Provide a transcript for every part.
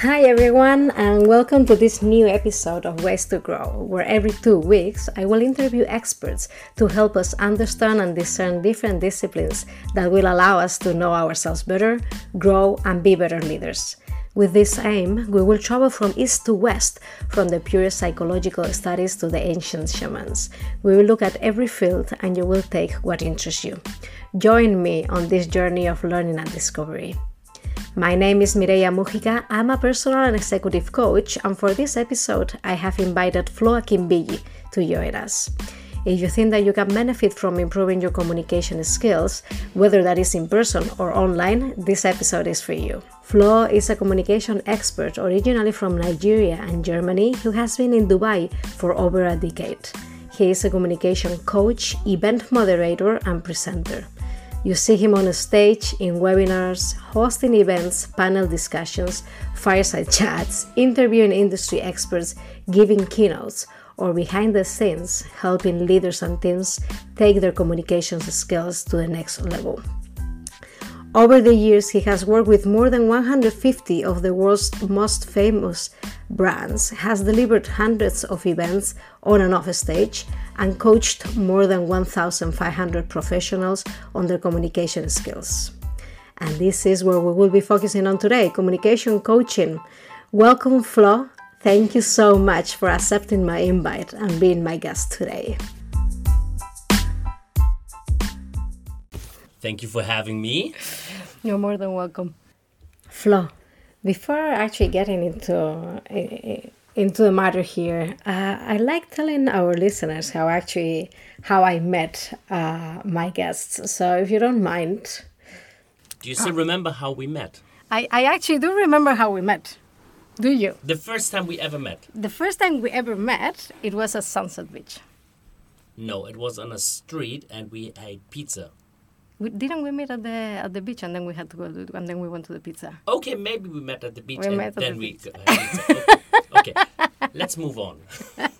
Hi everyone, and welcome to this new episode of Ways to Grow, where every two weeks I will interview experts to help us understand and discern different disciplines that will allow us to know ourselves better, grow, and be better leaders. With this aim, we will travel from east to west, from the purest psychological studies to the ancient shamans. We will look at every field and you will take what interests you. Join me on this journey of learning and discovery. My name is Mireia Mujica. I'm a personal and executive coach, and for this episode, I have invited Flo Akinbiyi to join us. If you think that you can benefit from improving your communication skills, whether that is in person or online, this episode is for you. Flo is a communication expert originally from Nigeria and Germany who has been in Dubai for over a decade. He is a communication coach, event moderator, and presenter. You see him on stage, in webinars, hosting events, panel discussions, fireside chats, interviewing industry experts, giving keynotes, or behind the scenes helping leaders and teams take their communications skills to the next level. Over the years, he has worked with more than 150 of the world's most famous brands, has delivered hundreds of events on and off stage, and coached more than 1,500 professionals on their communication skills. And this is where we will be focusing on today communication coaching. Welcome, Flo. Thank you so much for accepting my invite and being my guest today. Thank you for having me. You're more than welcome. Flo, before actually getting into eh, eh, into the matter here, uh, I like telling our listeners how actually how I met uh, my guests. So if you don't mind, do you still remember how we met? I, I actually do remember how we met. Do you? The first time we ever met. The first time we ever met, it was at Sunset Beach. No, it was on a street, and we ate pizza. We, didn't we meet at the at the beach and then we had to go to, and then we went to the pizza. Okay, maybe we met at the beach We and then the we. beach. Uh, okay. Okay, let's move on.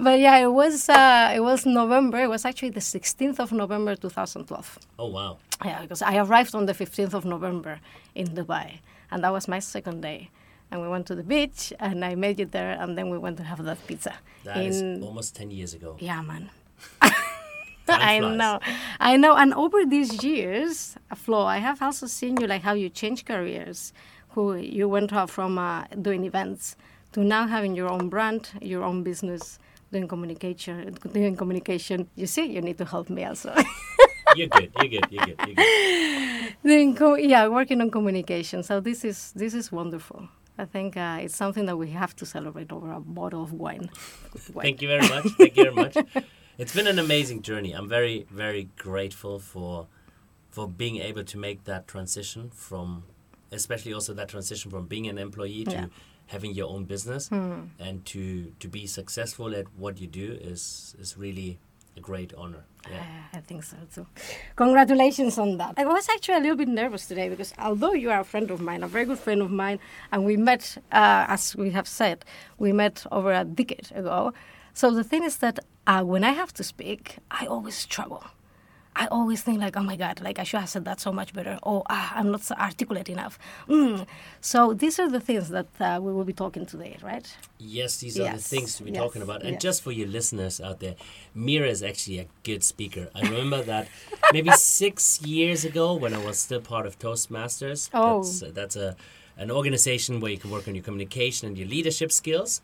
But yeah, it was uh, it was November. It was actually the 16th of November 2012. Oh wow. Yeah, because I arrived on the 15th of November in Dubai, and that was my second day. And we went to the beach, and I made it there, and then we went to have that pizza. That is almost ten years ago. yeah, man. I know, I know. And over these years, Flo, I have also seen you like how you change careers. Who you went from uh, doing events to now having your own brand, your own business, doing communication. Doing communication. You see, you need to help me also. You're good. You're good. You're good. You're good. doing co- yeah, working on communication. So this is this is wonderful. I think uh, it's something that we have to celebrate over a bottle of wine. Wine. Thank you very much. Thank you very much. It's been an amazing journey. I'm very, very grateful for for being able to make that transition from, especially also that transition from being an employee to Yeah. having your own business and to to be successful at what you do is is really a great honor. Yeah. I think so too. Congratulations on that. I was actually a little bit nervous today because although you are a friend of mine, a very good friend of mine, and we met, uh, as we have said, we met over a decade ago. So the thing is that uh, when I have to speak, I always struggle. I always think like, oh my God, like I should have said that so much better. Oh, ah, I'm not so articulate enough. Mm. So these are the things that uh, we will be talking today, right? Yes, these are the Yes, things to be yes, talking about. And yes. just for your listeners out there, Mira is actually a good speaker. I remember that maybe six years ago when I was still part of Toastmasters. Oh. That's, that's a, an organization where you can work on your communication and your leadership skills.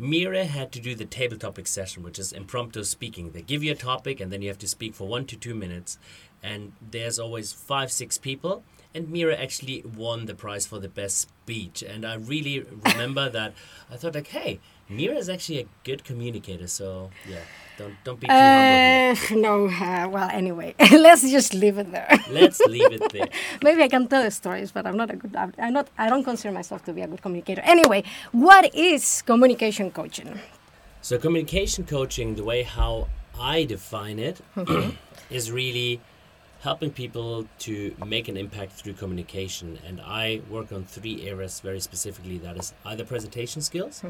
Mira had to do the table topic session, which is impromptu speaking. They give you a topic and then you have to speak for one to two minutes. And there's always five, six people. And Mira actually won the prize for the best speech. And I really remember that I thought like, hey, Mira is actually a good communicator. So yeah, don't don't be too humble. Uh, no, uh, well, anyway, let's just leave it there. Let's leave it there. Maybe I can tell the stories, but I'm not a good. I'm not. I don't consider myself to be a good communicator. Anyway, what is communication coaching? So communication coaching, the way how I define it, is really helping people to make an impact through communication. And I work on three areas very specifically. That is either presentation skills,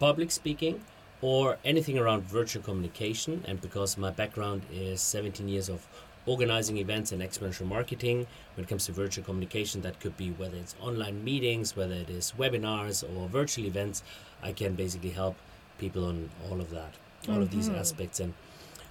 public speaking, or anything around virtual communication. And because my background is 17 years of organizing events and experiential marketing. When it comes to virtual communication, that could be whether it's online meetings, whether it is webinars or virtual events. I can basically help people on all of that, all of these mm-hmm. aspects. And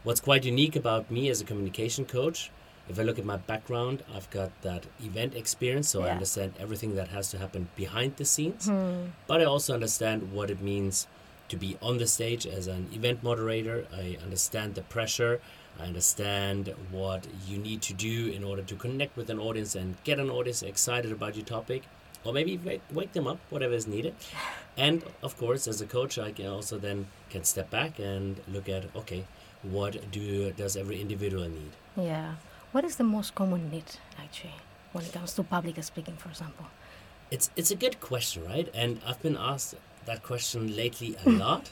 what's quite unique about me as a communication coach, if I look at my background, I've got that event experience, so I understand everything that has to happen behind the scenes. Hmm. But I also understand what it means to be on the stage as an event moderator. I understand the pressure. I understand what you need to do in order to connect with an audience and get an audience excited about your topic, or maybe wake, wake them up, whatever is needed. And of course, as a coach, I can also then can step back and look at okay, what do does every individual need? Yeah. What is the most common need actually when it comes to public speaking, for example? It's it's a good question, right? And I've been asked that question lately a lot.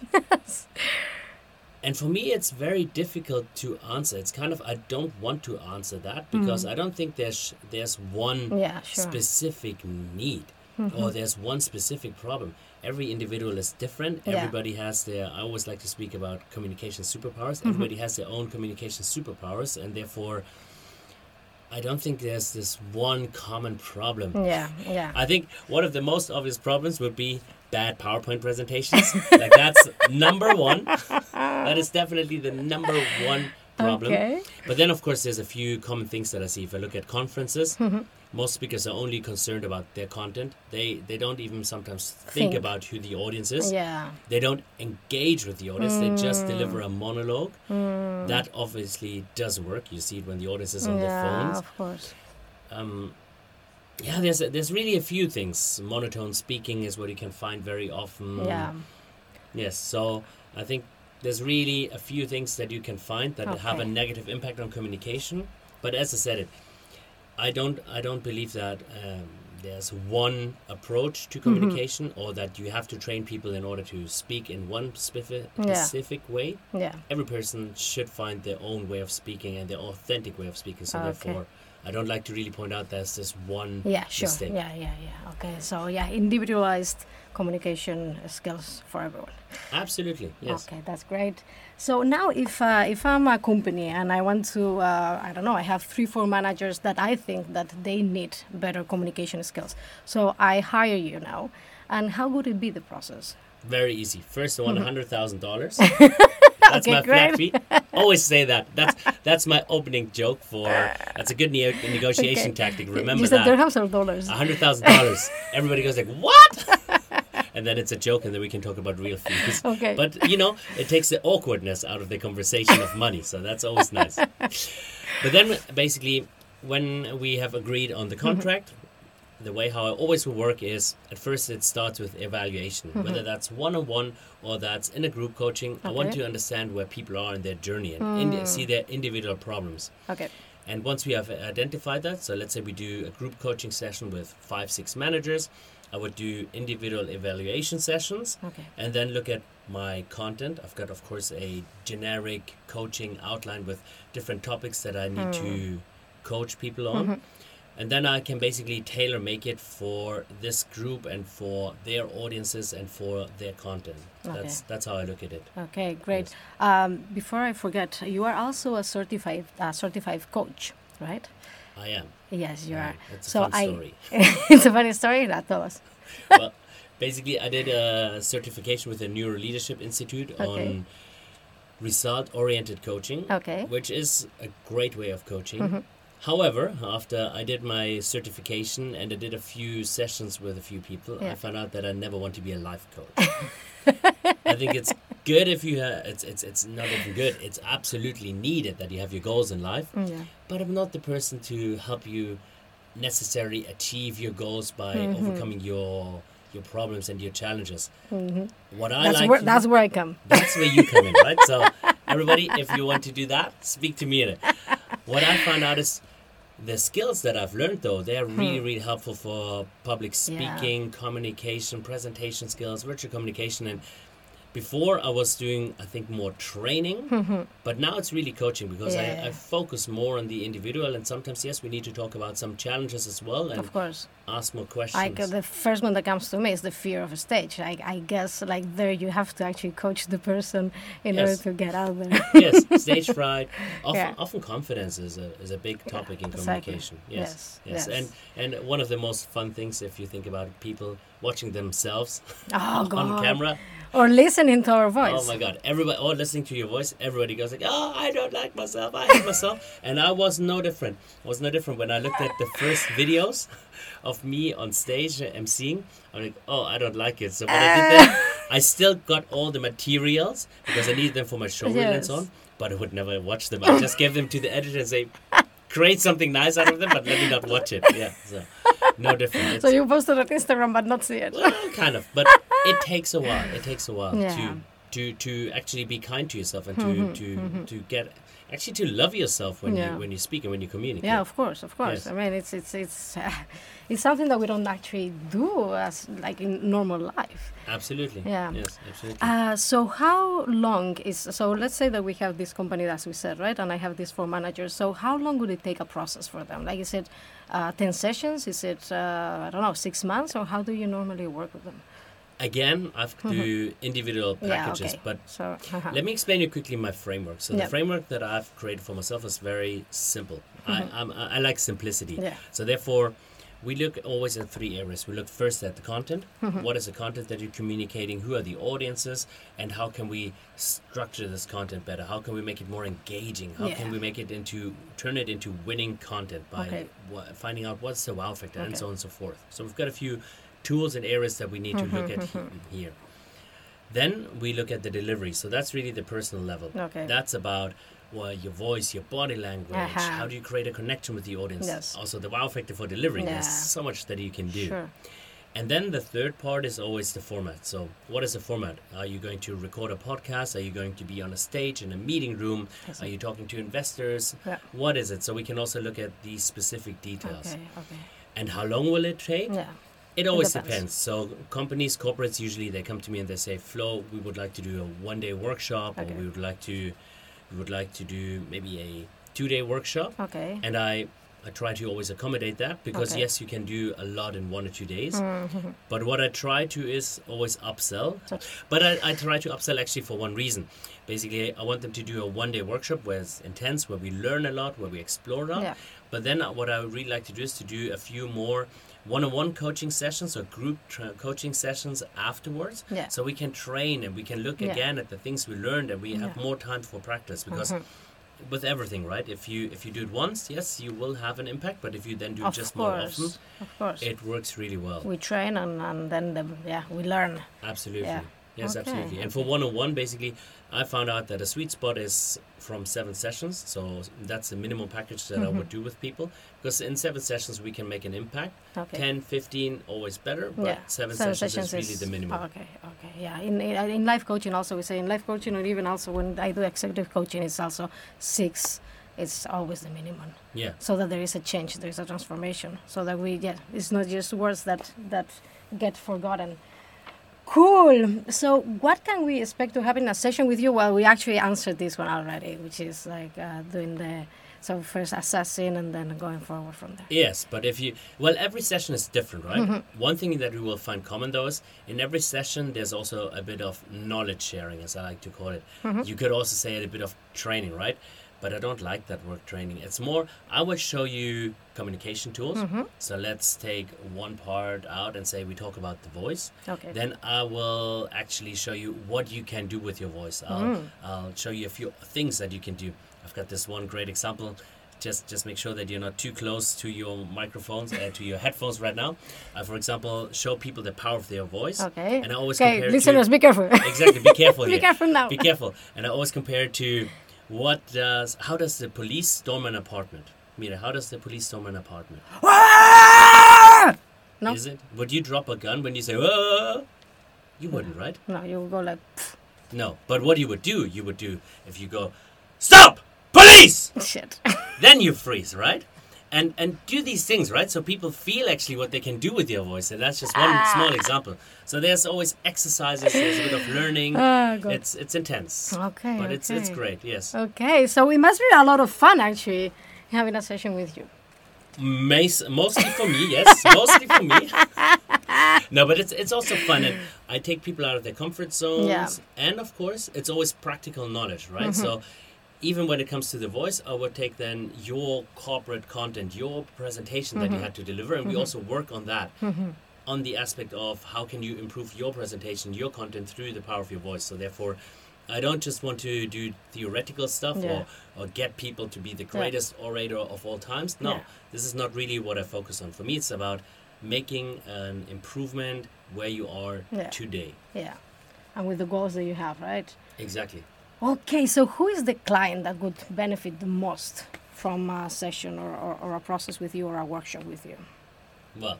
And for me, it's very difficult to answer. It's kind of I don't want to answer that because I don't think there's there's one Mm. Yeah, sure. Mm-hmm. specific need or there's one specific problem. Every individual is different. Yeah. Everybody has their. I always like to speak about communication superpowers. Mm-hmm. Everybody has their own communication superpowers, and therefore, I don't think there's this one common problem. Yeah, yeah. I think one of the most obvious problems would be bad PowerPoint presentations. like that's number one. That is definitely the number one problem. Okay. But then, of course, there's a few common things that I see. If I look at conferences, Mm-hmm. most speakers are only concerned about their content. They they don't even sometimes think, Think. about who the audience is. yeah. They don't engage with the audience. They Mm. just deliver a monologue. That obviously does work. You see it when the audience is on their yeah, phones of course. um, yeah, there's there's really a few things. Monotone speaking is what you can find very often. Yeah. Yes. So I think there's really a few things that you can find that have a negative impact on communication. But as I said it, I don't I don't believe that um, there's one approach Mm-hmm. to communication or that you have to train people in order to speak in one specific Yeah. specific way. Yeah. Every person should find their own way of speaking and their authentic way of speaking. So Okay. therefore, I don't like to really point out there's this one Yeah, sure. mistake. Yeah, yeah, yeah. Okay. So yeah, individualized communication skills for everyone. Absolutely, yes. Okay, that's great. So now, if uh, if I'm a company and I want to, uh, I don't know, I have three, four managers that I think that they need better communication skills. So I hire you now, and how would it be the process? Very easy. First, I want a hundred thousand dollars. That's Okay, my flat great. fee. Always say that. That's that's my opening joke for. That's a good ne- negotiation Okay. tactic. Remember you said that. or dollars? A hundred thousand dollars. Everybody goes like, "What?" and then it's a joke, and then we can talk about real fees. Okay. But you know, it takes the awkwardness out of the conversation of money, so that's always nice. but then, basically, when we have agreed on the contract, the way how I always will work is at first it starts with evaluation, whether mm-hmm. that's one on one or that's in a group coaching. I want to understand where people are in their journey and hmm. indi- see their individual problems. Okay. And once we have identified that, so let's say we do a group coaching session with five, six managers, I would do individual evaluation sessions Okay. and then look at my content. I've got, of course, a generic coaching outline with different topics that I need to hmm. coach people on. Mm-hmm. And then I can basically tailor make it for this group and for their audiences and for their content. That's Okay. that's how I look at it. Okay, great. Um, before I forget, you are also a certified uh, certified coach, right? I am. Yes, you are. It's a so fun I. story. it's a funny story. That tell us. well, basically, I did a certification with the NeuroLeadership Institute Okay. on result-oriented coaching, Okay. which is a great way of coaching. However, after I did my certification and I did a few sessions with a few people, I found out that I never want to be a life coach. I think it's good if you ha- it's it's it's not even good. It's absolutely needed that you have your goals in life. Mm, Yeah. But I'm not the person to help you necessarily achieve your goals by Mm-hmm. overcoming your your problems and your challenges. What I Mm-hmm. That's like where that's where I come. that's where you come in, right? So everybody, if you want to do that, speak to me. in it. What I found out is the skills that I've learned though, they're really, really helpful for public Hmm. Yeah. speaking, communication, presentation skills, virtual communication and before I was doing, I think, more training, but now it's really coaching because Mm-hmm. Yeah. I, I focus more on the individual. And sometimes, yes, we need to talk about some challenges as well and Of course. ask more questions. Like the first one that comes to me is the fear of a stage. I, I guess like there you have to actually coach the person in order to get out there. yes, stage fright. Often, Yeah. often confidence is a, is a big topic in exactly. communication. Yes, Yes, yes, yes. And and one of the most fun things, if you think about people watching themselves oh on god. camera. Or listening to our voice. Oh my God! Everybody, or listening to your voice, everybody goes like, "Oh, I don't like myself. I hate myself." And I was no different. I was no different when I looked at the first videos of me on stage uh, emceeing. I'm like, "Oh, I don't like it." So when I did that, I still got all the materials because I needed them for my show reel and so on. But I would never watch them. I just gave them to the editor and say, "Create something nice out of them, but let me not watch it." Yeah, so no different. So you posted on Instagram but not see it. well, kind of, but it takes a while. It takes a while Yeah. to to to actually be kind to yourself and to to to get actually to love yourself when Yeah. you when you speak and when you communicate. Yeah, of course, of course. Yes. I mean, it's it's it's uh, it's something that we don't actually do as like in normal life. absolutely. Yeah. Yes, absolutely. Uh, so how long is so? Let's say that we have this company, as we said, right? And I have these four managers. So how long would it take a process for them? Like, is it uh, ten sessions? Is it uh, I don't know, six months? Or how do you normally work with them? Again, I have to do individual Mm-hmm. Yeah, packages, okay. but So uh-huh. Let me explain you quickly my framework. So the framework that I've created for myself is very simple. I, I'm, I like simplicity. Mm-hmm. Yeah. So therefore, we look always at three areas. We look first at the content. Mm-hmm. What is the content that you're communicating? Who are the audiences? And how can we structure this content better? How can we make it more engaging? How can we make it into turn it into winning content by Okay. wha- finding out what's the wow factor and so on and so forth. So we've got a few tools and areas that we need to look Mm-hmm, at he- here. Then we look at the delivery. So that's really the personal level. Okay. That's about well, your voice, your body language. Uh-huh. How do you create a connection with the audience? Yes. Also, the wow factor for delivering. There's so much that you can do. sure. And then the third part is always the format. So, what is the format? Are you going to record a podcast? Are you going to be on a stage in a meeting room? Are you talking to investors? Yeah. What is it? So, we can also look at these specific details. Okay. Okay. And how long will it take? Yeah. It always depends. depends. So companies, corporates, usually they come to me and they say, "Flo, we would like to do a one-day workshop, Okay. or we would like to, we would like to do maybe a two-day workshop." Okay. And I, I try to always accommodate that because Okay. yes, you can do a lot in one or two days. Mhm. But what I try to is always upsell. But I, I try to upsell actually for one reason. Basically, I want them to do a one-day workshop where it's intense, where we learn a lot, where we explore a lot. Yeah. But then what I would really like to do is to do a few more one-on-one coaching sessions or group tra- coaching sessions afterwards. Yeah. So we can train and we can look Yeah. again at the things we learned and we have Yeah. Mm-hmm. more time for practice because with everything, right? If you if you do it once, yes, you will have an impact. But if you then do Of just more often, Of course. it works really well. we train and, and then the, yeah we learn. Absolutely. Yeah. Yes, Okay, absolutely. And for one on one, basically, I found out that a sweet spot is from seven sessions. So that's the minimum package that I mm-hmm. would do with people. Because in seven sessions, we can make an impact. Okay. 10, 15, always better. But yeah. seven, Seven sessions, is really the minimum. Okay, okay, yeah. In, in uh, in life coaching also we say in life coaching or even also when I do executive coaching it's also six. It's always the minimum, Yeah. so that there is a change, there is a transformation, so that we yeah, it's not just words that that get forgotten. Cool. So, what can we expect to have in a session with you? Well, we actually answered this one already, which is like uh, doing the so first assessing and then going forward from there. Yes, but if you well, every session is different, right? Mm-hmm. One thing that we will find common though is in every session there's also a bit of knowledge sharing, as I like to call it. Mm-hmm. You could also say it a bit of training, right? But I don't like that word training. It's more I will show you communication tools. Mm-hmm. So let's take one part out and say we talk about the voice. Okay. Then I will actually show you what you can do with your voice. I'll, Mm. I'll show you a few things that you can do. I've got this one great example. Just just make sure that you're not too close to your microphones and to your headphones right now. I, for example, show people the power of their voice. Okay. And I always okay, compare it listeners, to be careful. exactly. Be careful. be here. careful now. Be careful. And I always compare it to what does how does the police storm an apartment? Mira, how does the police storm an apartment? Ah! No. Is it? Would you drop a gun when you say "Whoa"? You mm. wouldn't, right? No, you will go like, No. But what you would do, you would do if you go, stop, police. shit. then you freeze, right? And and do these things right so people feel actually what they can do with your voice and that's just one Ah. small example so there's always exercises there's a bit of learning God. it's it's intense Okay, but it's it's great yes Okay, so it must be a lot of fun actually having a session with you. Mas- mostly for me yes mostly for me no but it's it's also fun and i take people out of their comfort zones Yeah. Mm-hmm. and of course it's always practical knowledge right so even when it comes to the voice i would take then your corporate content your presentation that you Mm-hmm. had to deliver and we also work on that on the aspect of how can you improve your presentation your content through the power of your voice so therefore I don't just want to do theoretical stuff Yeah. or, or get people to be the greatest orator of all times. No, Yeah. this is not really what I focus on. For me, it's about making an improvement where you are Yeah. today. Yeah, and with the goals that you have, right? Exactly. Okay, so who is the client that would benefit the most from a session or, or, or a process with you or a workshop with you? Well,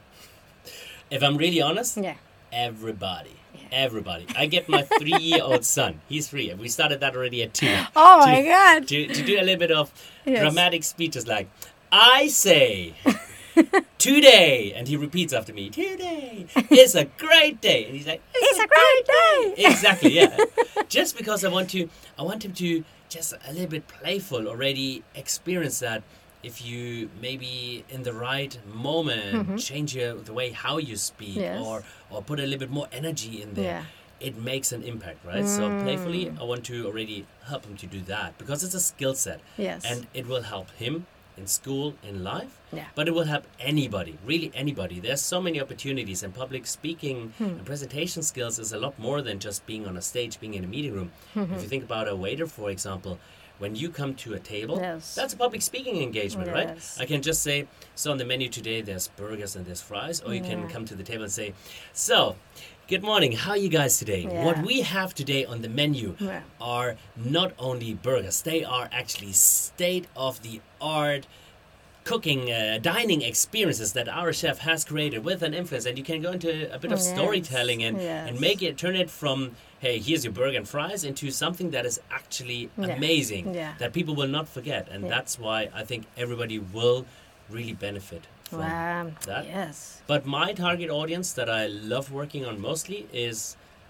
if I'm really honest, Yeah. everybody. Everybody. I get my three year old son. He's three. We started that already at two. Oh to, my God. To, to do a little bit of Yes. dramatic speeches like, I say, today. And he repeats after me, today is a great day. And he's like, It's a great day. exactly yeah just because i want to i want him to just a little bit playful already experience that if you maybe in the right moment change your, the way how you speak Mm-hmm. Yes. or or put a little bit more energy in there Yeah. it makes an impact right so playfully i want to already help him to do that because it's a skill set Yes. and it will help him in school in life Yeah. but it will help anybody really anybody there's so many opportunities and public speaking Hmm. and presentation skills is a lot more than just being on a stage being in a meeting room Mm-hmm. if you think about a waiter for example when you come to a table Yes. that's a public speaking engagement Yes. right i can just say so on the menu today there's burgers and there's fries or you can come to the table and say so good morning. How are you guys today? What we have today on the menu Yeah. are not only burgers. They are actually state of the art cooking uh, dining experiences that our chef has created with an influence. And you can go into a bit of Yes, storytelling and and make it turn it from hey here's your burger and fries into something that is actually Yeah, amazing yeah. that people will not forget. And Yeah. that's why i think everybody will really benefit from Wow. that. Yes. but my target audience that i love working on mostly is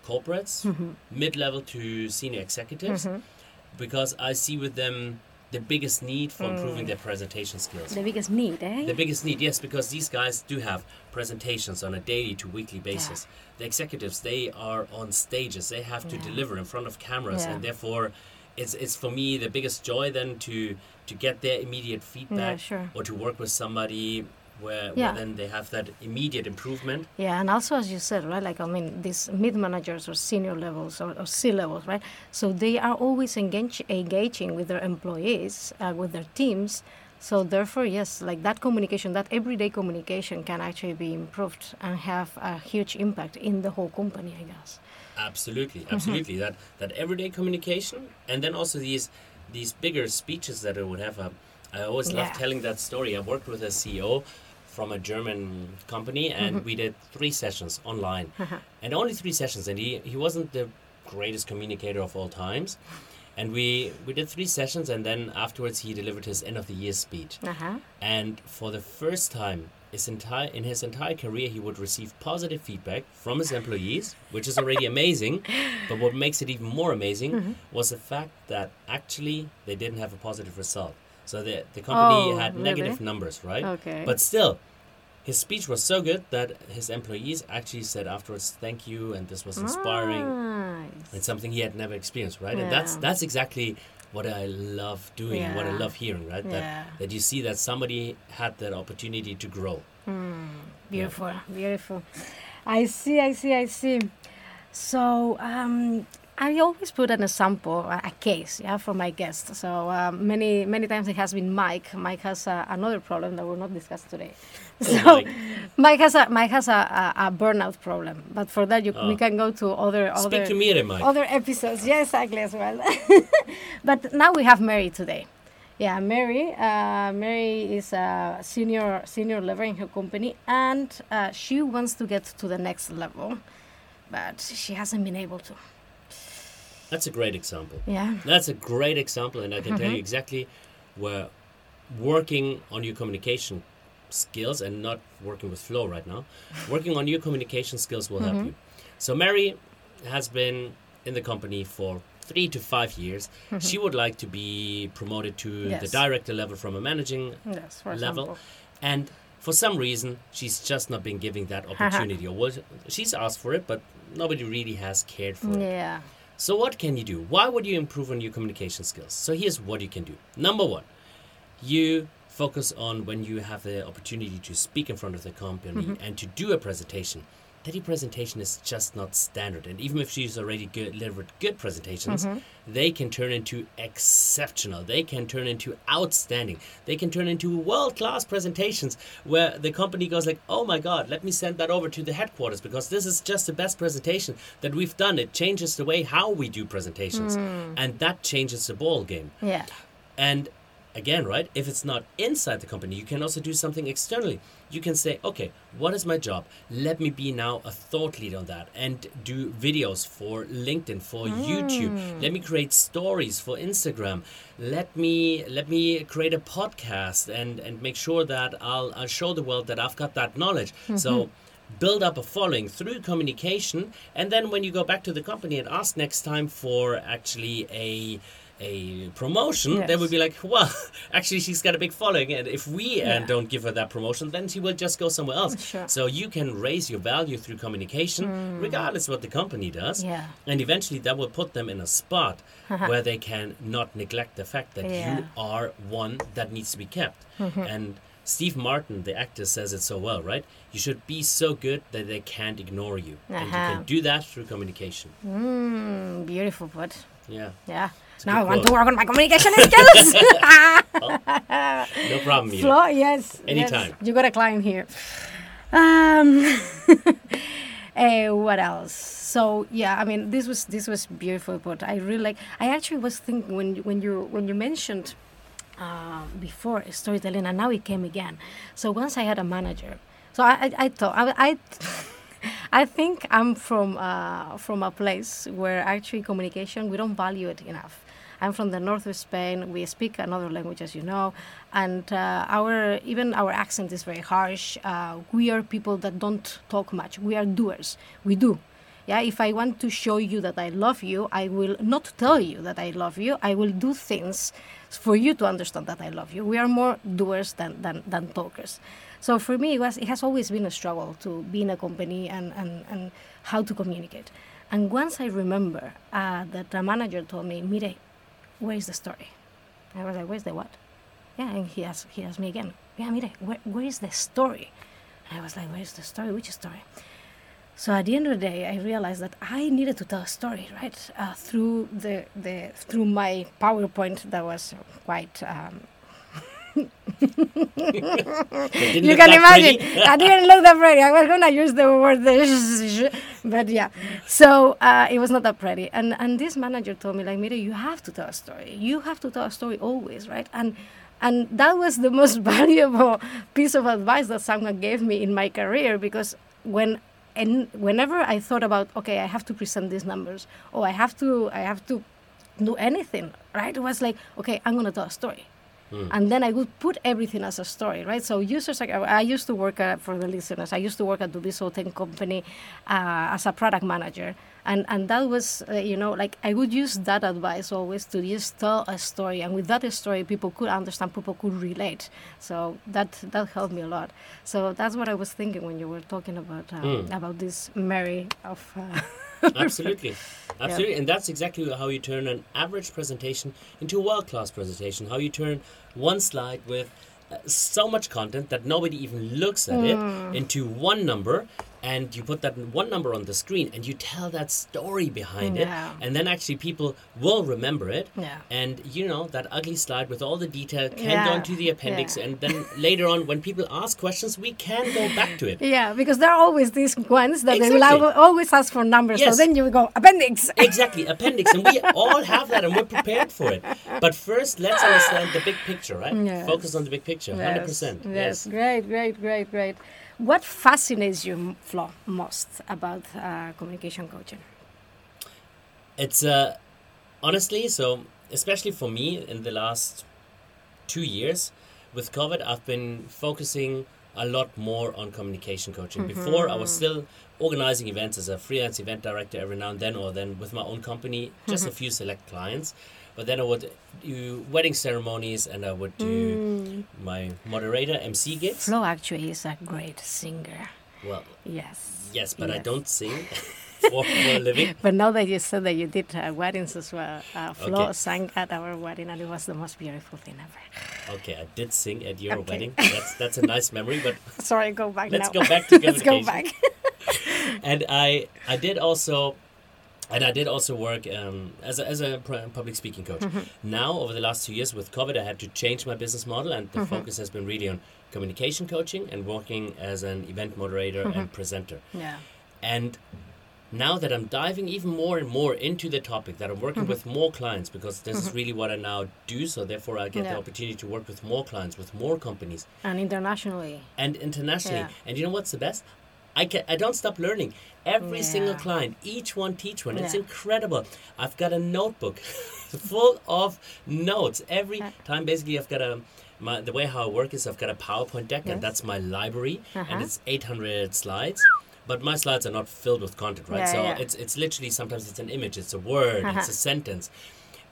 corporates Mm-hmm. mid-level to senior executives because i see with them the biggest need for improving their presentation skills Mm. The biggest need, eh? the biggest need, yes, because these guys do have presentations on a daily to weekly basis. The executives, they are on stages, they have to Yeah. deliver in front of cameras, Yeah. and therefore, it's it's for me the biggest joy then to to get their immediate feedback sure. or to work with somebody where, Yeah. where then they have that immediate improvement. Yeah, and also as you said, right? Like I mean, these mid managers or senior levels or, or C levels, right? So they are always engage, engaging with their employees, uh, with their teams. So therefore, yes, like that communication, that everyday communication can actually be improved and have a huge impact in the whole company, I guess. Absolutely, Mm-hmm. absolutely. That that everyday communication, and then also these these bigger speeches that it would have. Um, I always love telling that story. I worked with a CEO from a German company, and Mm-hmm. we did three sessions online, and only three sessions. And he he wasn't the greatest communicator of all times, and we we did three sessions, and then afterwards he delivered his end of the year speech. Uh-huh. And for the first time his entire, in his entire career, he would receive positive feedback from his employees, which is already amazing. But what makes it even more amazing Mm-hmm. was the fact that actually they didn't have a positive result. So the, the company Oh, had really? negative numbers, right? Okay. But still, his speech was so good that his employees actually said afterwards, "Thank you," and this was inspiring. Nice. It's something he had never experienced, right? And that's that's exactly what I love doing, and what I love hearing, right? Yeah. That that you see that somebody had that opportunity to grow. Beautiful, beautiful. I see, I see, I see. So um, I always put an example, a case, yeah, for my guests. So um, many, many times it has been Mike. Mike has uh, another problem that we'll not discuss today. So Mike. Mike. has a Mike has a, a, a burnout problem, but for that you, we Oh. can go to other Speak other to me, Mike. other episodes. Yeah, exactly as well. but now we have Mary today. Yeah, Mary. Uh, Mary is a senior senior level in her company, and uh, she wants to get to the next level, but she hasn't been able to. That's a great example. Yeah. That's a great example, and I can tell you Mm-hmm. exactly where working on your communication skills and not working with Flo right now working on your communication skills will help you so mary has been in the company for three to five years she would like to be promoted to the director level from a managing Yes, level example. and for some reason she's just not been given that opportunity or was she's asked for it but nobody really has cared for it Yeah. So what can you do? Why would you improve on your communication skills? So here's what you can do. Number one, you focus on when you have the opportunity to speak in front of the company mm-hmm. and to do a presentation. Your presentation is just not standard, and even if she's already good, delivered good presentations, mm-hmm. they can turn into exceptional. They can turn into outstanding. They can turn into world-class presentations where the company goes like, "Oh my God, let me send that over to the headquarters because this is just the best presentation that we've done. It changes the way how we do presentations, mm. and that changes the ball game." Yeah. And again, right, if it's not inside the company, you can also do something externally. You can say, okay, what is my job? Let me be now a thought leader on that and do videos for LinkedIn, for YouTube. Hmm. Let me create stories for Instagram. Let me let me create a podcast and and make sure that I'll I'll show the world that I've got that knowledge. So mm-hmm. build up a following through communication and then when you go back to the company and ask next time for actually a a promotion they would be like well actually she's got a big following and if we uh, don't give her that promotion then she will just go somewhere else Sure. so you can raise your value through communication regardless what the company does Yeah. and eventually that will put them in a spot where they can not neglect the fact that Yeah. you are one that needs to be kept and Steve Martin, the actor, says it so well, right? You should be so good that they can't ignore you. And you Uh-huh. can do that through communication. Mm, beautiful put. Yeah. Yeah. Now I want to work on my communication skills. No problem, Mira. Flo, yes. Anytime. Yes. You got a client here. Um, eh, what else? So yeah, I mean, this was this was beautiful, but I really like. I actually was thinking when you- when you when you mentioned uh, before storytelling, and now it came again. So once I had a manager, so I I, I thought I. I I think I'm from uh, from a place where actually communication we don't value it enough. I'm from the north of Spain. We speak another language, as you know, and uh, our even our accent is very harsh. Uh, we are people that don't talk much. We are doers. We do. Yeah, if I want to show you that I love you, I will not tell you that I love you. I will do things for you to understand that I love you. We are more doers than, than, than talkers. So for me, it, was, it has always been a struggle to be in a company and, and, and how to communicate. And once I remember uh, that a manager told me, Mire, where is the story? I was like, where's the what? Yeah, and he asked, he asked me again, yeah, Mire, where, where is the story? And I was like, where's the story? Which story? So at the end of the day, I realized that I needed to tell a story, right? Uh, through the, the through my PowerPoint that was quite. Um, you can imagine. pretty. I didn't look that pretty. I was gonna use the word, the but yeah. So uh, it was not that pretty. And and this manager told me like, Mira, you have to tell a story. You have to tell a story always, right? And and that was the most valuable piece of advice that someone gave me in my career because when and whenever I thought about okay, I have to present these numbers, or I have to I have to do anything, right? It was like okay, I'm gonna tell a story and then I would put everything as a story, right? So users, like I used to work uh, for the listeners. I used to work at the Visual 10 company uh, as a product manager, and and that was uh, you know like I would use that advice always to just tell a story, and with that story, people could understand, people could relate. So that that helped me a lot. So that's what I was thinking when you were talking about um, about this Mary of. Uh, Absolutely. Absolutely. And that's exactly how you turn an average presentation into a world class presentation. How you turn one slide with uh, so much content that nobody even looks at it into one number and you put that one number on the screen and you tell that story behind Yeah. it and then actually people will remember it Yeah. and you know that ugly slide with all the detail can Yeah. go into the appendix Yeah. and then later on when people ask questions we can go back to it Yeah, because there are always these ones that they will always ask for numbers. Yes. So then you go appendix. Exactly, appendix, and we all have that, and we're prepared for it. But first, let's understand the big picture, right? Yes. Focus on the big picture, hundred percent. Yes. Great, great, great, great. What fascinates you, Flo, most about uh, communication coaching? It's uh, honestly so, especially for me in the last two years, with COVID, I've been focusing a lot more on communication coaching. Before, I was still organizing events as a freelance event director every now and then, or then with my own company, just a few select clients. But then I would do wedding ceremonies and I would do my moderator MC gigs. Flo actually is a great singer. Well, Yes. yes, but I don't sing for, for a living. But now that you said that you did uh, weddings as well, uh, Flo Okay. sang at our wedding and it was the most beautiful thing ever. Okay, I did sing at your Okay. wedding. That's that's a nice memory, but Sorry, go back Let's now. go back to Let's go back. and I I did also and I did also work um, as a, as a public speaking coach. Mm-hmm. Now over the last two years with COVID, I had to change my business model, and the Mm-hmm. focus has been really on communication coaching and working as an event moderator Mm-hmm. and presenter. yeah. And now that I'm diving even more and more into the topic, that I'm working Mm-hmm. with more clients because this is really what I now do. So therefore, I get Yeah. the opportunity to work with more clients, with more companies, And internationally. and internationally. Yeah. And you know what's the best? I can I don't stop learning. Every single client, each one teach one. It's incredible. I've got a notebook full of notes. Every Yeah. time, basically, I've got a. My, the way how I work is I've got a PowerPoint deck, Yes. and that's my library, Uh-huh. and it's 800 slides. But my slides are not filled with content, right? Yeah, so yeah. it's it's literally sometimes it's an image, it's a word, it's Uh-huh. a sentence.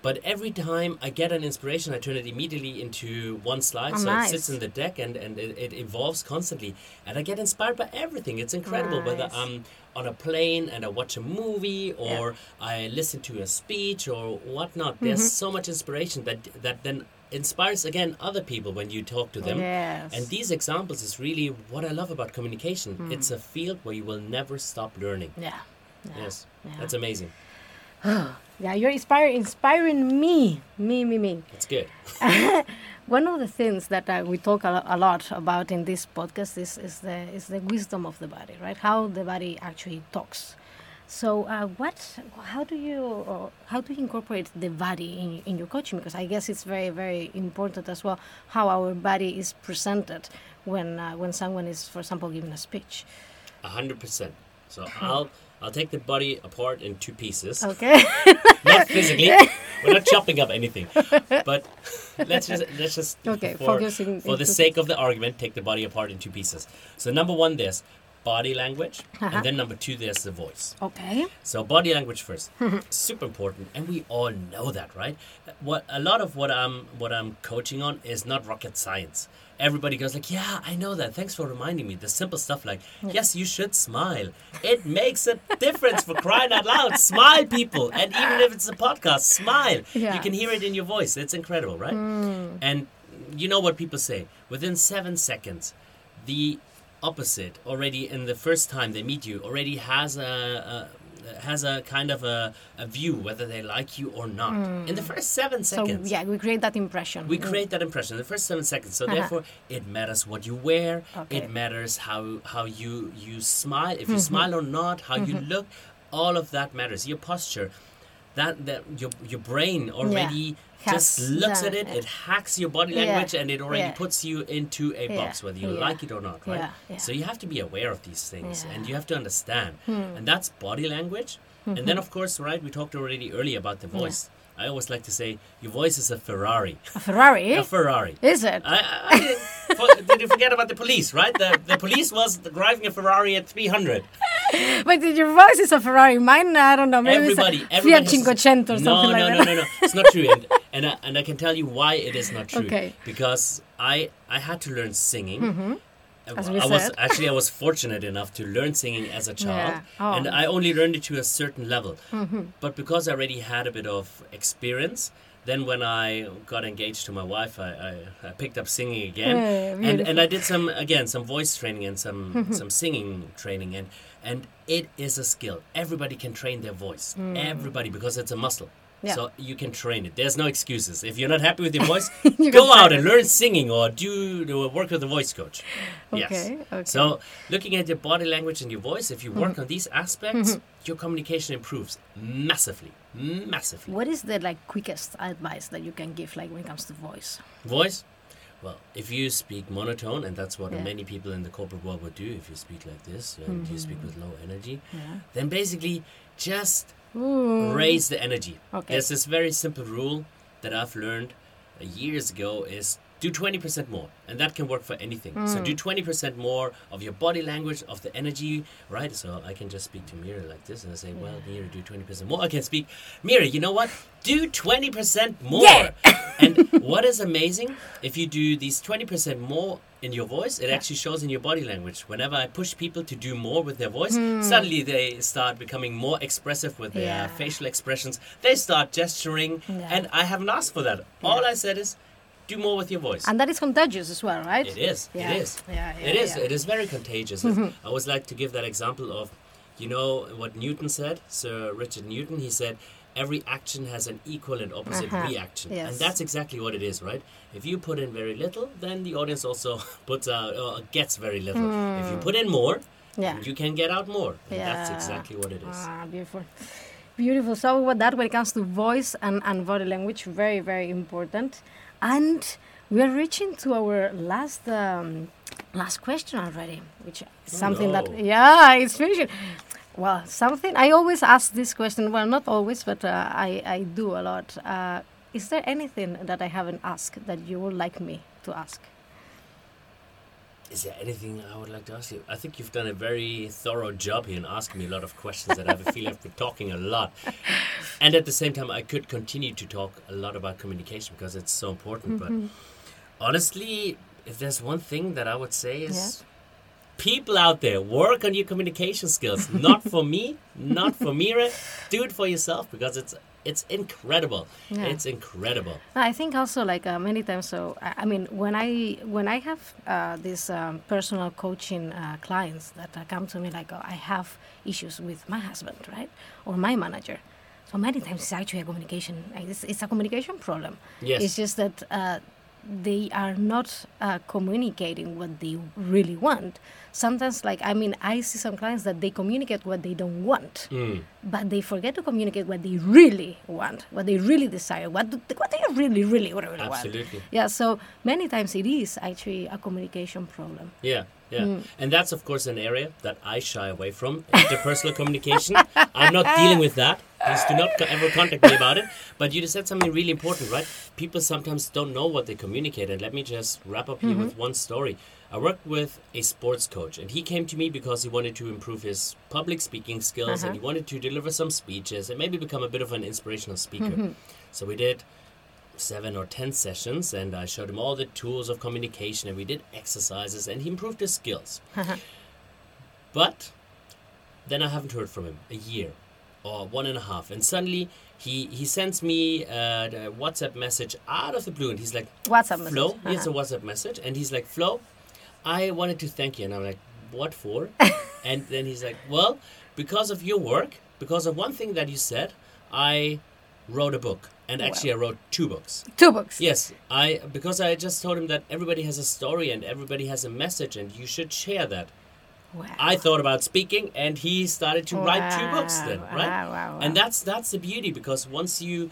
But every time I get an inspiration, I turn it immediately into one slide. Oh, so nice. it sits in the deck and, and it, it evolves constantly. And I get inspired by everything. It's incredible whether I'm on a plane and I watch a movie or I listen to a speech or whatnot. There's Mm-hmm. so much inspiration that, that then inspires again other people when you talk to them. Yes. And these examples is really what I love about communication. Hmm. It's a field where you will never stop learning. yeah. yeah. Yes, Yeah. that's amazing. Yeah, you're inspiring, inspiring me, me, me, me. That's good. One of the things that uh, we talk a, a lot about in this podcast is, is the is the wisdom of the body, right? How the body actually talks. So, uh, what? How do you how do you incorporate the body in, in your coaching? Because I guess it's very very important as well how our body is presented when uh, when someone is, for example, giving a speech. A hundred percent. So I'll I'll take the body apart in two pieces. Okay. Not physically. We're not chopping up anything. But let's just let's just Okay, for, focusing for the sake of the argument, take the body apart in two pieces. So number one, there's body language, Uh-huh. and then number two, there's the voice. okay. So body language first, super important, and we all know that, right? What a lot of what I'm what I'm coaching on is not rocket science. Everybody goes like, "Yeah, I know that. Thanks for reminding me." The simple stuff like, "Yes, you should smile. It makes a difference for crying out loud. Smile, people, and even if it's a podcast, smile. Yeah. You can hear it in your voice. It's incredible, right?" Mm. And you know what people say? Within seven seconds, the opposite already in the first time they meet you already has a, a has a kind of a, a view whether they like you or not in the first seven seconds. So yeah, we create that impression. we create that impression in the first seven seconds so Uh-huh. therefore it matters what you wear Okay. it matters how how you you smile if you Mm-hmm. smile or not how you look all of that matters your posture that that your your brain already just Has looks at it it hacks your body yeah, language and it already yeah. puts you into a Yeah, box whether you yeah. like it or not right Yeah, yeah. so you have to be aware of these things Yeah. and you have to understand Hmm. and that's body language and Mm-hmm. then of course right we talked already earlier about the voice i always like to say your voice is a ferrari A Ferrari? a ferrari Is it? I, I, I did you forget about the police, right? The, the police was driving a Ferrari at 300. But your voice is a Ferrari. Mine, I don't know. Maybe Everybody, it's a everybody Fiat has- 500 or something no, like no, that. no, no, no. It's not true, and and I, and I can tell you why it is not true. Okay. Because I I had to learn singing. Uh, As we I was actually I was fortunate enough to learn singing as a child, Yeah. Oh. and I only learned it to a certain level. Mm-hmm. But because I already had a bit of experience, then when I got engaged to my wife, I, I, I picked up singing again, Yeah, and and I did some again some voice training and some some singing training, and and it is a skill. Everybody can train their voice. Mm. Everybody because it's a muscle. Yeah. So you can train it. There's no excuses. If you're not happy with your voice, go out and learn singing or do, do work with a voice coach. Okay, Yes. okay. So looking at your body language and your voice, if you mm-hmm. work Mm-hmm. on these aspects, mm-hmm. your communication improves massively, massively. What is the like quickest advice that you can give, like when it comes to voice? Voice. Well, if you speak monotone, and that's what Yeah. many people in the corporate world would do, if you speak like this uh, and you speak mm-hmm. with low energy, Yeah. then basically just Ooh. raise the energy. Okay. There's this very simple rule that I've learned uh, years ago is do 20% more and that can work for anything so Hmm. do 20% more of your body language of the energy right so i can just speak to mira like this and I say well mira do 20% more i can speak mira you know what do 20% more Yeah. and what is amazing if you do these 20% more in your voice it actually shows in your body language whenever i push people to do more with their voice suddenly they start becoming more expressive with their. Yeah. facial expressions they start gesturing Yeah. and i haven't asked for that all i said is do more with your voice And that is contagious as well, right? it is. Yeah. It is. Yeah, yeah, it is. yeah. Mm-hmm. It is very contagious. I always like to give that example of, you know, what Newton said. Sir Richard Newton. He said, every action has an equal and opposite Uh-huh. reaction, Yes. and that's exactly what it is, right? If you put in very little, then the audience also puts out or gets very little. If you put in more, Hmm. Yeah. you can get out more. And that's exactly what it is. Ah, beautiful. Beautiful. So what that when it comes to voice and, and body language, very, very important. And we are reaching to our last um, last question already, which is something that no. yeah, it's finishing. Well, something I always ask this question. Well, not always, but uh, I I do a lot. Uh, is there anything that I haven't asked that you would like me to ask? Is there anything I would like to ask you? I think you've done a very thorough job here in asking me a lot of questions that I have a feel I've been talking a lot. And at the same time, I could continue to talk a lot about communication because it's so important. Mm-hmm. But honestly, if there's one thing that I would say is people out there, work on your communication skills. not for me, not for Mira. Do it for yourself because it's it's incredible. Yeah. It's incredible. I think also like uh, many times. So I mean, when I when I have uh, these um, personal coaching uh, clients that uh, come to me like, oh, I have issues with my husband, right, or my manager. So many times it's actually a communication. It's, it's a communication problem. Yes. It's just that uh, they are not uh, communicating what they really want. Sometimes, like I mean, I see some clients that they communicate what they don't want Mm. but they forget to communicate what they really want, what they really desire, what do, what they really, really, really want. Absolutely. Yeah. So many times it is actually a communication problem. Yeah, yeah. Mm. And that's, of course, an area that I shy away from interpersonal communication. I'm not dealing with that. Please do not ever contact me about it. But you just said something really important, right? People sometimes don't know what they communicate. And let me just wrap up here with mm-hmm. one story. I worked with a sports coach, and he came to me because he wanted to improve his public speaking skills and uh-huh. he wanted to deliver some speeches and maybe become a bit of an inspirational speaker. Mm-hmm. So we did seven or ten sessions and I showed him all the tools of communication and we did exercises and he improved his skills. but then I haven't heard from him a year or one and a half and suddenly he, he sends me uh, a WhatsApp message out of the blue and he's like, WhatsApp message. Flo, here's a Uh-huh. WhatsApp message and he's like, Flo, I wanted to thank you and I'm like, what for? and then he's like, well, because of your work, because of one thing that you said, I wrote a book. And actually, I wrote two books. Two books. Yes, I because I just told him that everybody has a story and everybody has a message, and you should share that. Wow. I thought about speaking, and he started to write two books. Then, Wow, right? wow, wow, And that's that's the beauty because once you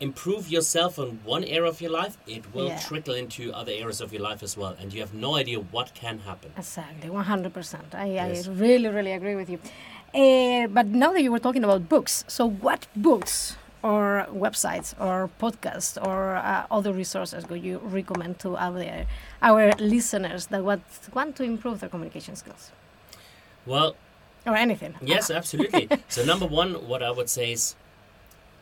improve yourself on one area of your life, it will Yeah. trickle into other areas of your life as well, and you have no idea what can happen. Exactly, 100%. I, Yes. I really, really agree with you. Uh, but now that you were talking about books, so what books or websites or podcasts or uh, other resources would you recommend to our, our listeners that want, want to improve their communication skills? Well, Or anything? Yes, absolutely. so number one, what I would say is,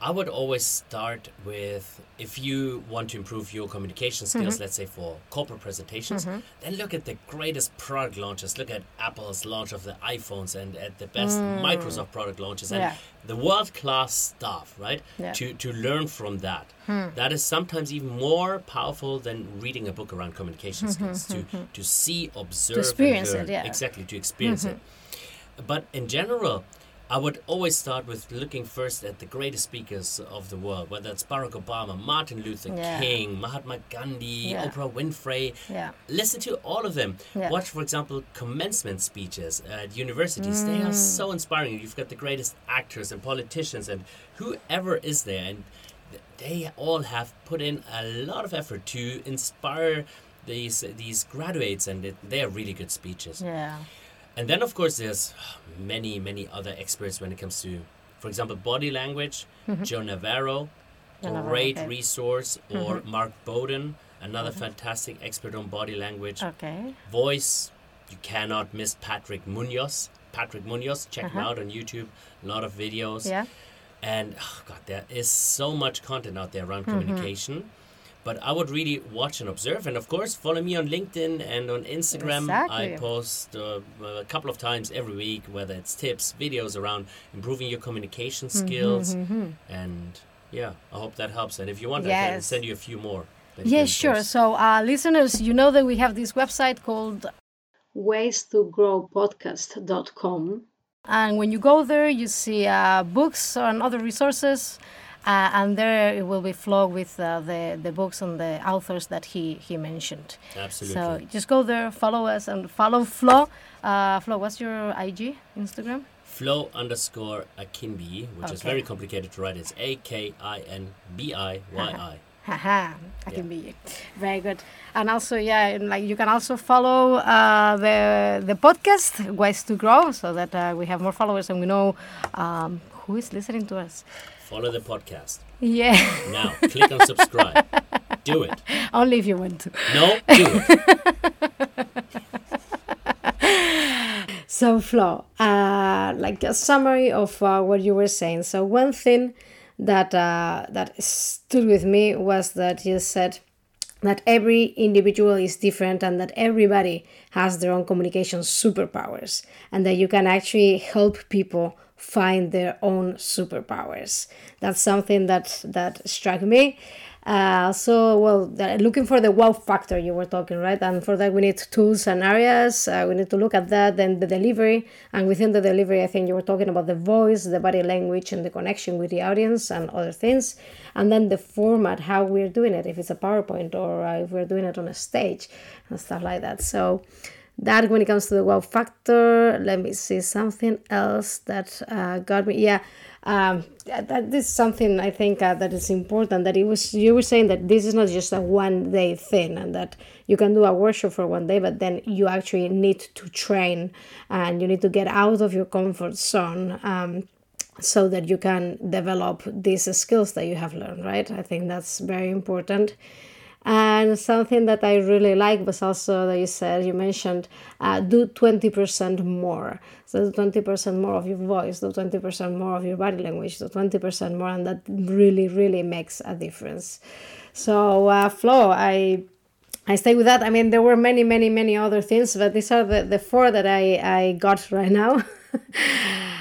I would always start with if you want to improve your communication skills, Mm-hmm. let's say for corporate presentations, mm-hmm. then look at the greatest product launches. Look at Apple's launch of the iPhones and at the best mm. Microsoft product launches and Mm. Yeah. the world class stuff, right? Yeah. To to learn from that. Hmm. That is sometimes even more powerful than reading a book around communication hmm, hmm, skills. To to see, observe, and experience it, yeah. Exactly, to experience mm-hmm. it. But in general, I would always start with looking first at the greatest speakers of the world, whether it's Barack Obama, Martin Luther Yeah. King, Mahatma Gandhi, Yeah. Oprah Winfrey. Yeah. Listen to all of them. Watch, for example, commencement speeches at universities. They are Mm. so inspiring. You've got the greatest actors and politicians and whoever is there. And they all have put in a lot of effort to inspire these these graduates, and it, they are really good speeches. Yeah. And then, of course, there's many, many other experts when it comes to, for example, body language. Joe Navarro, Navarro, great okay. resource, or Mark Bowden, another fantastic expert on body language. Okay. Voice, you cannot miss Patrick Munoz. Patrick Munoz, check him Uh-huh. out on YouTube. A lot of videos. Yeah. And oh God, there is so much content out there around Mm-hmm. communication. But I would really watch and observe. And of course, follow me on LinkedIn and on Instagram. Exactly. I post uh, a couple of times every week, whether it's tips, videos around improving your communication Mm-hmm, skills. And yeah, I hope that helps. And if you want, I can send you a few more. that you Yeah, sure. post. So, uh, listeners, you know that we have this website called ways2growpodcast.com. And when you go there, you see uh, books and other resources. Uh, and there it will be Flo with uh, the, the books and the authors that he, he mentioned. Absolutely. So just go there, follow us, and follow Flo. Uh, Flo, what's your IG, Instagram? Flo underscore Akinbiyi, which is very complicated to write. It's A K I N B I Y I. Haha, I can be you. Very good. And also, yeah, and like you can also follow uh, the the podcast Ways to Grow, so that uh, we have more followers and we know um, who is listening to us. Follow the podcast. Yeah, Now, click on subscribe. Do it. only if you want to. No, do it. So, Flo, uh, like a summary of uh, what you were saying. So, one thing that uh, that stood with me was that you said that every individual is different and that everybody has their own communication superpowers, and that you can actually help people find their own superpowers. That's something that that struck me. Uh, so, well, looking for the wow factor you were talking, right? And for that, we need tools and areas. Uh, we need to look at that, then the delivery. And within the delivery, I think you were talking about the voice, the body language, and the connection with the audience and other things. And then the format, how we're doing it, if it's a PowerPoint or uh, if we're doing it on a stage and stuff like that. So, that when it comes to the wow factor let me see something else that uh, got me yeah um, that, is something i think uh, that is important that it was you were saying that this is not just a one day thing and that you can do a workshop for one day but then you actually need to train and you need to get out of your comfort zone um, so that you can develop these skills that you have learned right? I think that's very important and something that I really like was also that you said, you mentioned, uh, do 20% more. So, do 20% more of your voice, do 20% more of your body language, do 20% more, and that really, really makes a difference. So, uh, Flo, I. I stay with that. I mean, there were many, many, many other things, but these are the, the four that I, I got right now.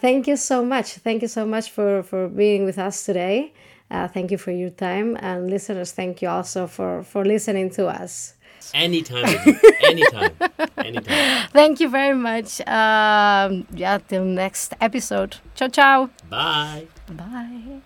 thank you so much. Thank you so much for, for being with us today. Uh, thank you for your time. And listeners, thank you also for, for listening to us. Anytime, anytime, anytime. Thank you very much. Um, yeah, till next episode. Ciao, ciao. Bye. Bye.